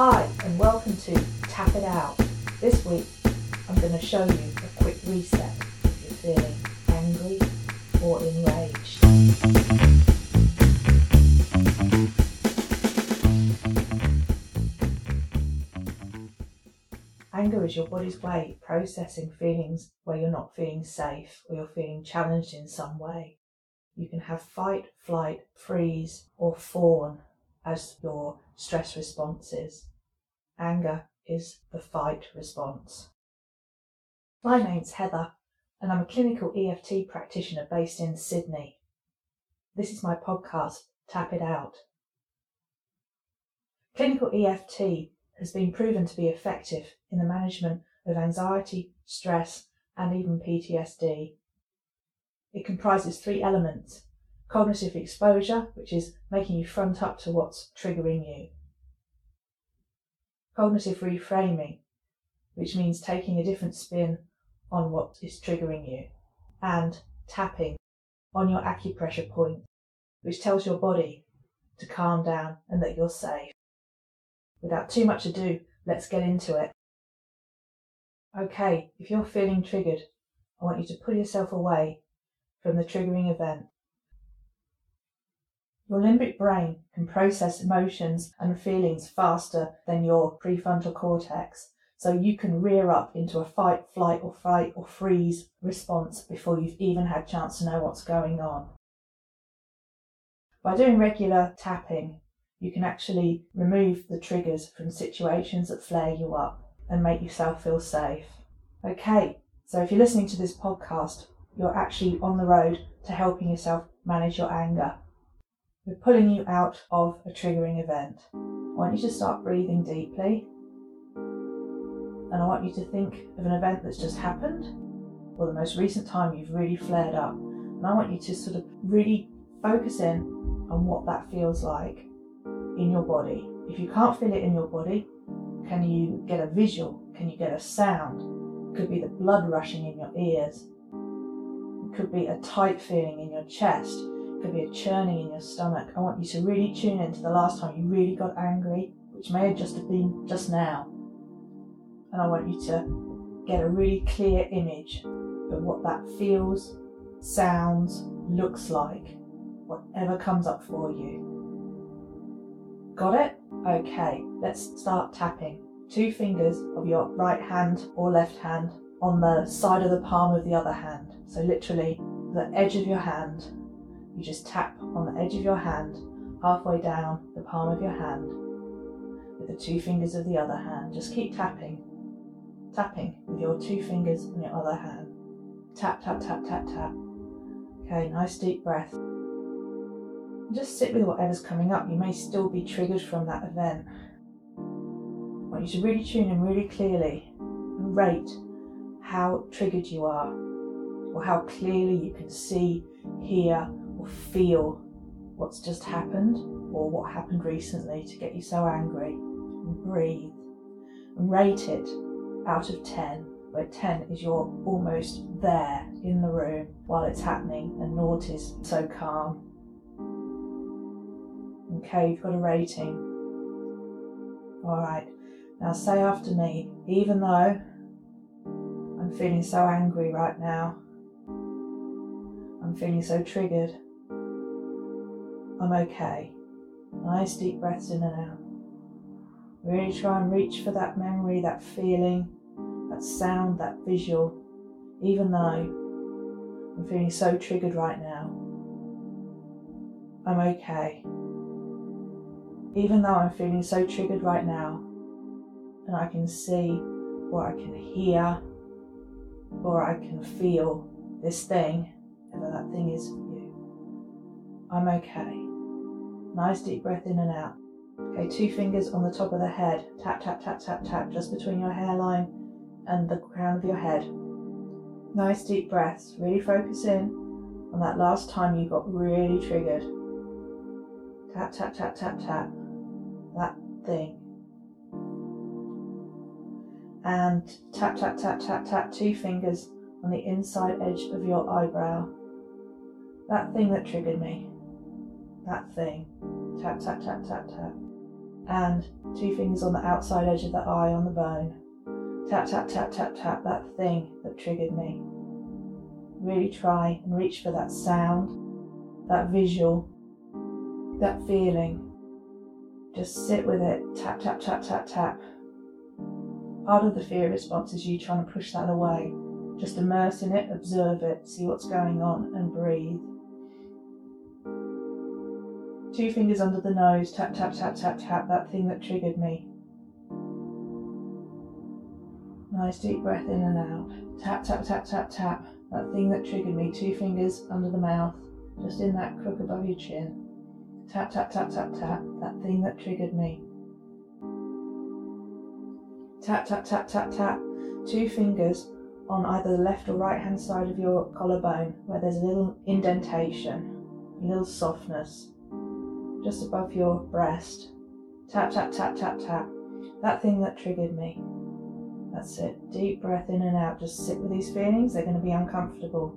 Hi, and welcome to Tap It Out. This week, I'm going to show you a quick reset if you're feeling angry or enraged. Anger is your body's way of processing feelings where you're not feeling safe or you're feeling challenged in some way. You can have fight, flight, freeze, or fawn as your stress responses. Anger is the fight response. My name's Heather, and I'm a clinical EFT practitioner based in Sydney. This is my podcast, Tap It Out. Clinical EFT has been proven to be effective in the management of anxiety, stress, and even PTSD. It comprises three elements cognitive exposure, which is making you front up to what's triggering you, cognitive reframing, which means taking a different spin on what is triggering you, and tapping on your acupressure point, which tells your body to calm down and that you're safe. Without too much ado, let's get into it. Okay, if you're feeling triggered, I want you to pull yourself away from the triggering event. Your limbic brain can process emotions and feelings faster than your prefrontal cortex, so you can rear up into a fight, flight, or fight or freeze response before you've even had a chance to know what's going on. By doing regular tapping, you can actually remove the triggers from situations that flare you up and make yourself feel safe. Okay, so if you're listening to this podcast, you're actually on the road to helping yourself manage your anger. We're pulling you out of a triggering event. I want you to start breathing deeply. And I want you to think of an event that's just happened or the most recent time you've really flared up. And I want you to sort of really focus in on what that feels like in your body. If you can't feel it in your body, can you get a visual? Can you get a sound? It could be the blood rushing in your ears. It could be a tight feeling in your chest. Could be a churning in your stomach. I want you to really tune into the last time you really got angry, which may have just have been just now. And I want you to get a really clear image of what that feels, sounds, looks like, whatever comes up for you. Got it? Okay, let's start tapping. Two fingers of your right hand or left hand on the side of the palm of the other hand. So, literally, the edge of your hand. You just tap on the edge of your hand, halfway down the palm of your hand, with the two fingers of the other hand. Just keep tapping, tapping with your two fingers on your other hand. Tap, tap, tap, tap, tap. Okay, nice deep breath. Just sit with whatever's coming up. You may still be triggered from that event. I want you to really tune in really clearly and rate how triggered you are, or how clearly you can see, hear, feel what's just happened, or what happened recently to get you so angry. And breathe and rate it out of 10, where 10 is you're almost there in the room while it's happening, and naught is so calm. Okay, you've got a rating. Alright, now say after me, even though I'm feeling so angry right now, I'm feeling so triggered, I'm okay. Nice deep breaths in and out. Really try and reach for that memory, that feeling, that sound, that visual, even though I'm feeling so triggered right now. I'm okay even though I'm feeling so triggered right now, and I can see or I can hear or I can feel this thing, whatever that thing is for you, I'm okay. Nice deep breath in and out. Okay, two fingers on the top of the head. Tap, tap, tap, tap, tap, just between your hairline and the crown of your head. Nice deep breaths. Really focus in on that last time you got really triggered. Tap, tap, tap, tap, tap that thing. And tap, tap, tap, tap, tap, two fingers on the inside edge of your eyebrow. That thing that triggered me. That thing. Tap, tap, tap, tap, tap. And two fingers on the outside edge of the eye on the bone. Tap, tap, tap, tap, tap that thing that triggered me. Really try and reach for that sound, that visual, that feeling. Just sit with it. Tap, tap, tap, tap, tap. Part of the fear response is you trying to push that away. Just immerse in it, observe it, see what's going on, and breathe. Two fingers under the nose, tap, tap, tap, tap, tap, that thing that triggered me. Nice deep breath in and out. Tap, tap, tap, tap, tap, that thing that triggered me. Two fingers under the mouth, just in that crook above your chin. Tap, tap, tap, tap, tap, that thing that triggered me. Tap, tap, tap, tap, tap, two fingers on either the left or right hand side of your collarbone where there's a little indentation, a little softness just above your breast. Tap, tap, tap, tap, tap. That thing that triggered me. That's it. Deep breath in and out. Just sit with these feelings. They're going to be uncomfortable.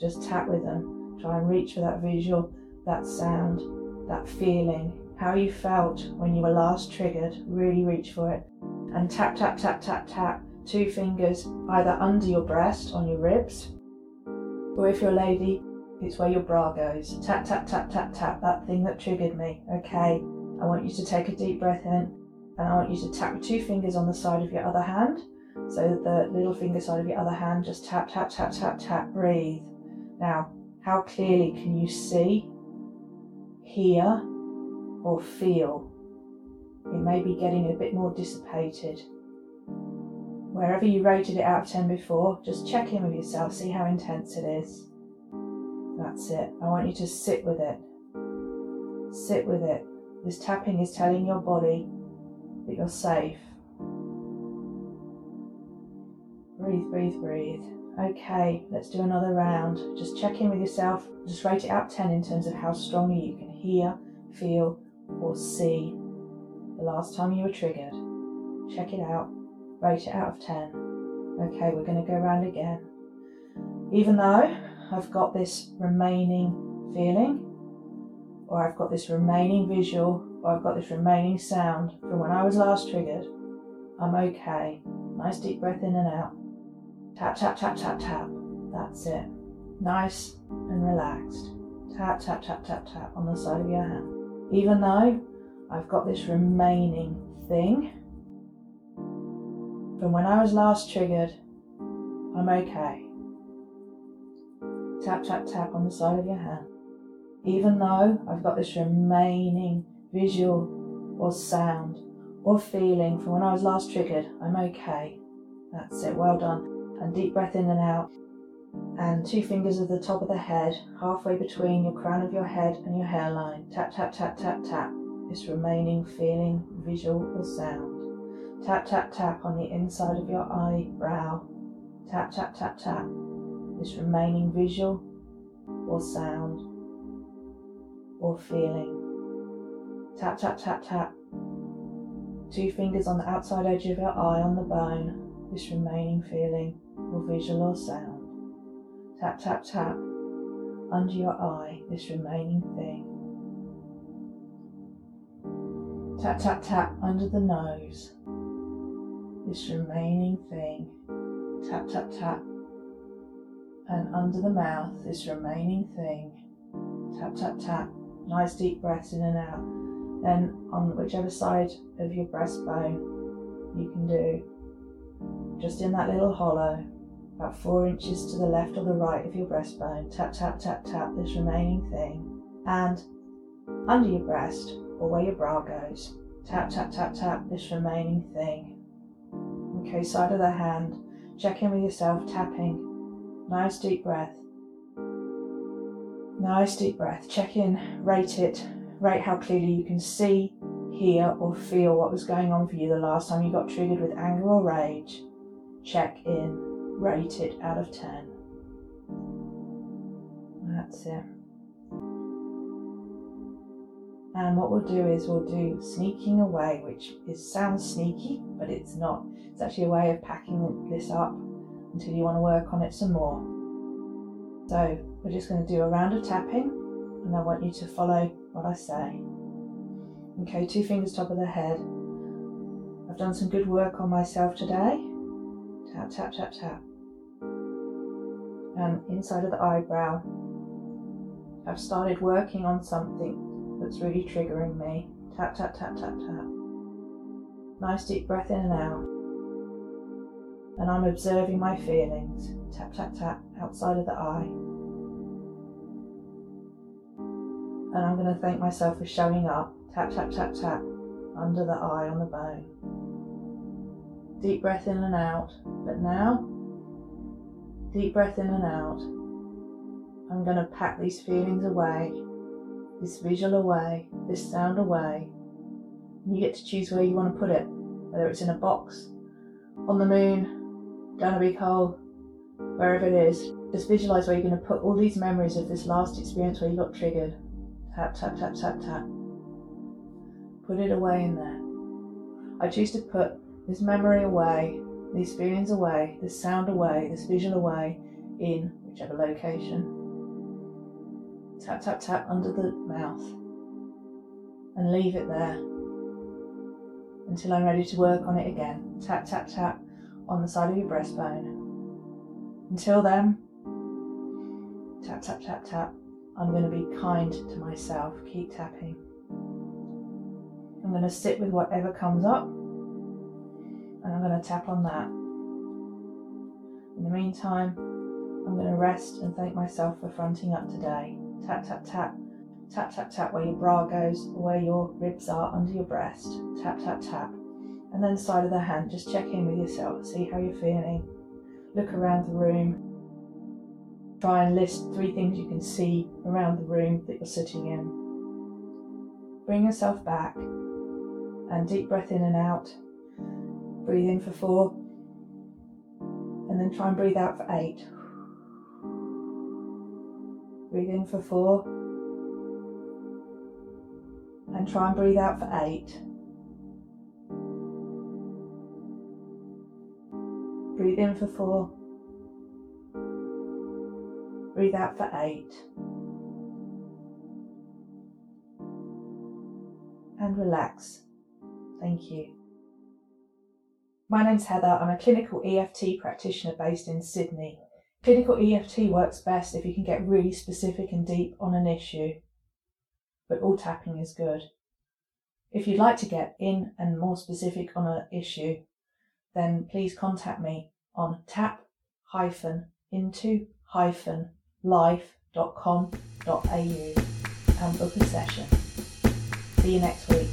Just tap with them. Try and reach for that visual, that sound, that feeling. How you felt when you were last triggered. Really reach for it. And tap, tap, tap, tap, tap. Two fingers either under your breast on your ribs, or if you're a lady, it's where your bra goes. Tap, tap, tap, tap, tap, that thing that triggered me. Okay, I want you to take a deep breath in and I want you to tap two fingers on the side of your other hand. So the little finger side of your other hand, just tap, tap, tap, tap, tap, breathe. Now, how clearly can you see, hear, or feel? It may be getting a bit more dissipated. Wherever you rated it out of 10 before, just check in with yourself, see how intense it is. That's it. I want you to sit with it. Sit with it. This tapping is telling your body that you're safe. Breathe, breathe, breathe. Okay, let's do another round. Just check in with yourself. Just rate it out 10 in terms of how strongly you can hear, feel, or see the last time you were triggered. Check it out. Rate it out of 10. Okay, we're going to go round again. Even though I've got this remaining feeling, or I've got this remaining visual, or I've got this remaining sound from when I was last triggered, I'm okay. Nice deep breath in and out. Tap, tap, tap, tap, tap. That's it. Nice and relaxed. Tap, tap, tap, tap, tap on the side of your hand. Even though I've got this remaining thing from when I was last triggered, I'm okay. Tap, tap, tap on the side of your hand. Even though I've got this remaining visual or sound or feeling from when I was last triggered, I'm okay. That's it, well done. And deep breath in and out. And two fingers at the top of the head, halfway between your crown of your head and your hairline. Tap, tap, tap, tap, tap. This remaining feeling, visual or sound. Tap, tap, tap on the inside of your eyebrow. Tap, tap, tap, tap this remaining visual or sound or feeling. Tap, tap, tap, tap. Two fingers on the outside edge of your eye on the bone, this remaining feeling or visual or sound. Tap, tap, tap. Under your eye, this remaining thing. Tap, tap, tap under the nose, this remaining thing. Tap, tap, tap and under the mouth, this remaining thing. Tap, tap, tap. Nice deep breaths in and out. Then on whichever side of your breastbone you can do, just in that little hollow, about four inches to the left or the right of your breastbone. Tap, tap, tap, tap this remaining thing. And under your breast or where your bra goes, tap, tap, tap, tap this remaining thing. Okay, side of the hand. Check in with yourself, tapping Nice deep breath. Nice deep breath. Check in, rate it, rate how clearly you can see, hear, or feel what was going on for you the last time you got triggered with anger or rage. Check in, rate it out of 10. That's it. And what we'll do is we'll do sneaking away, which is sounds sneaky, but it's not. It's actually a way of packing this up until you want to work on it some more. So we're just going to do a round of tapping and I want you to follow what I say. Okay, two fingers top of the head. I've done some good work on myself today. Tap, tap, tap, tap. And inside of the eyebrow, I've started working on something that's really triggering me. Tap, tap, tap, tap, tap. Nice deep breath in and out. And I'm observing my feelings. Tap, tap, tap, outside of the eye. And I'm going to thank myself for showing up. Tap, tap, tap, tap, under the eye on the bone. Deep breath in and out. But now, deep breath in and out. I'm going to pack these feelings away, this visual away, this sound away. And you get to choose where you want to put it, whether it's in a box, on the moon, down a big hole, wherever it is. Just visualize where you're going to put all these memories of this last experience where you got triggered. Tap, tap, tap, tap, tap. Put it away in there. I choose to put this memory away, these feelings away, this sound away, this visual away in whichever location. Tap, tap, tap under the mouth and leave it there until I'm ready to work on it again. Tap, tap, tap on the side of your breastbone. Until then, tap, tap, tap, tap. I'm going to be kind to myself. Keep tapping. I'm going to sit with whatever comes up and I'm going to tap on that. In the meantime, I'm going to rest and thank myself for fronting up today. Tap, tap, tap. Tap, tap, tap where your bra goes, where your ribs are under your breast. Tap, tap, tap. And then side of the hand, just check in with yourself, see how you're feeling. Look around the room. Try and list three things you can see around the room that you're sitting in. Bring yourself back and deep breath in and out. Breathe in for four, and then try and breathe out for eight. Breathe in for four, and try and breathe out for eight. Breathe in for four, breathe out for eight. And relax. Thank you. My name's Heather. I'm a clinical EFT practitioner based in Sydney. Clinical EFT works best if you can get really specific and deep on an issue, but all tapping is good. If you'd like to get in and more specific on an issue, then please contact me on tap-into-life.com.au and book a session. See you next week.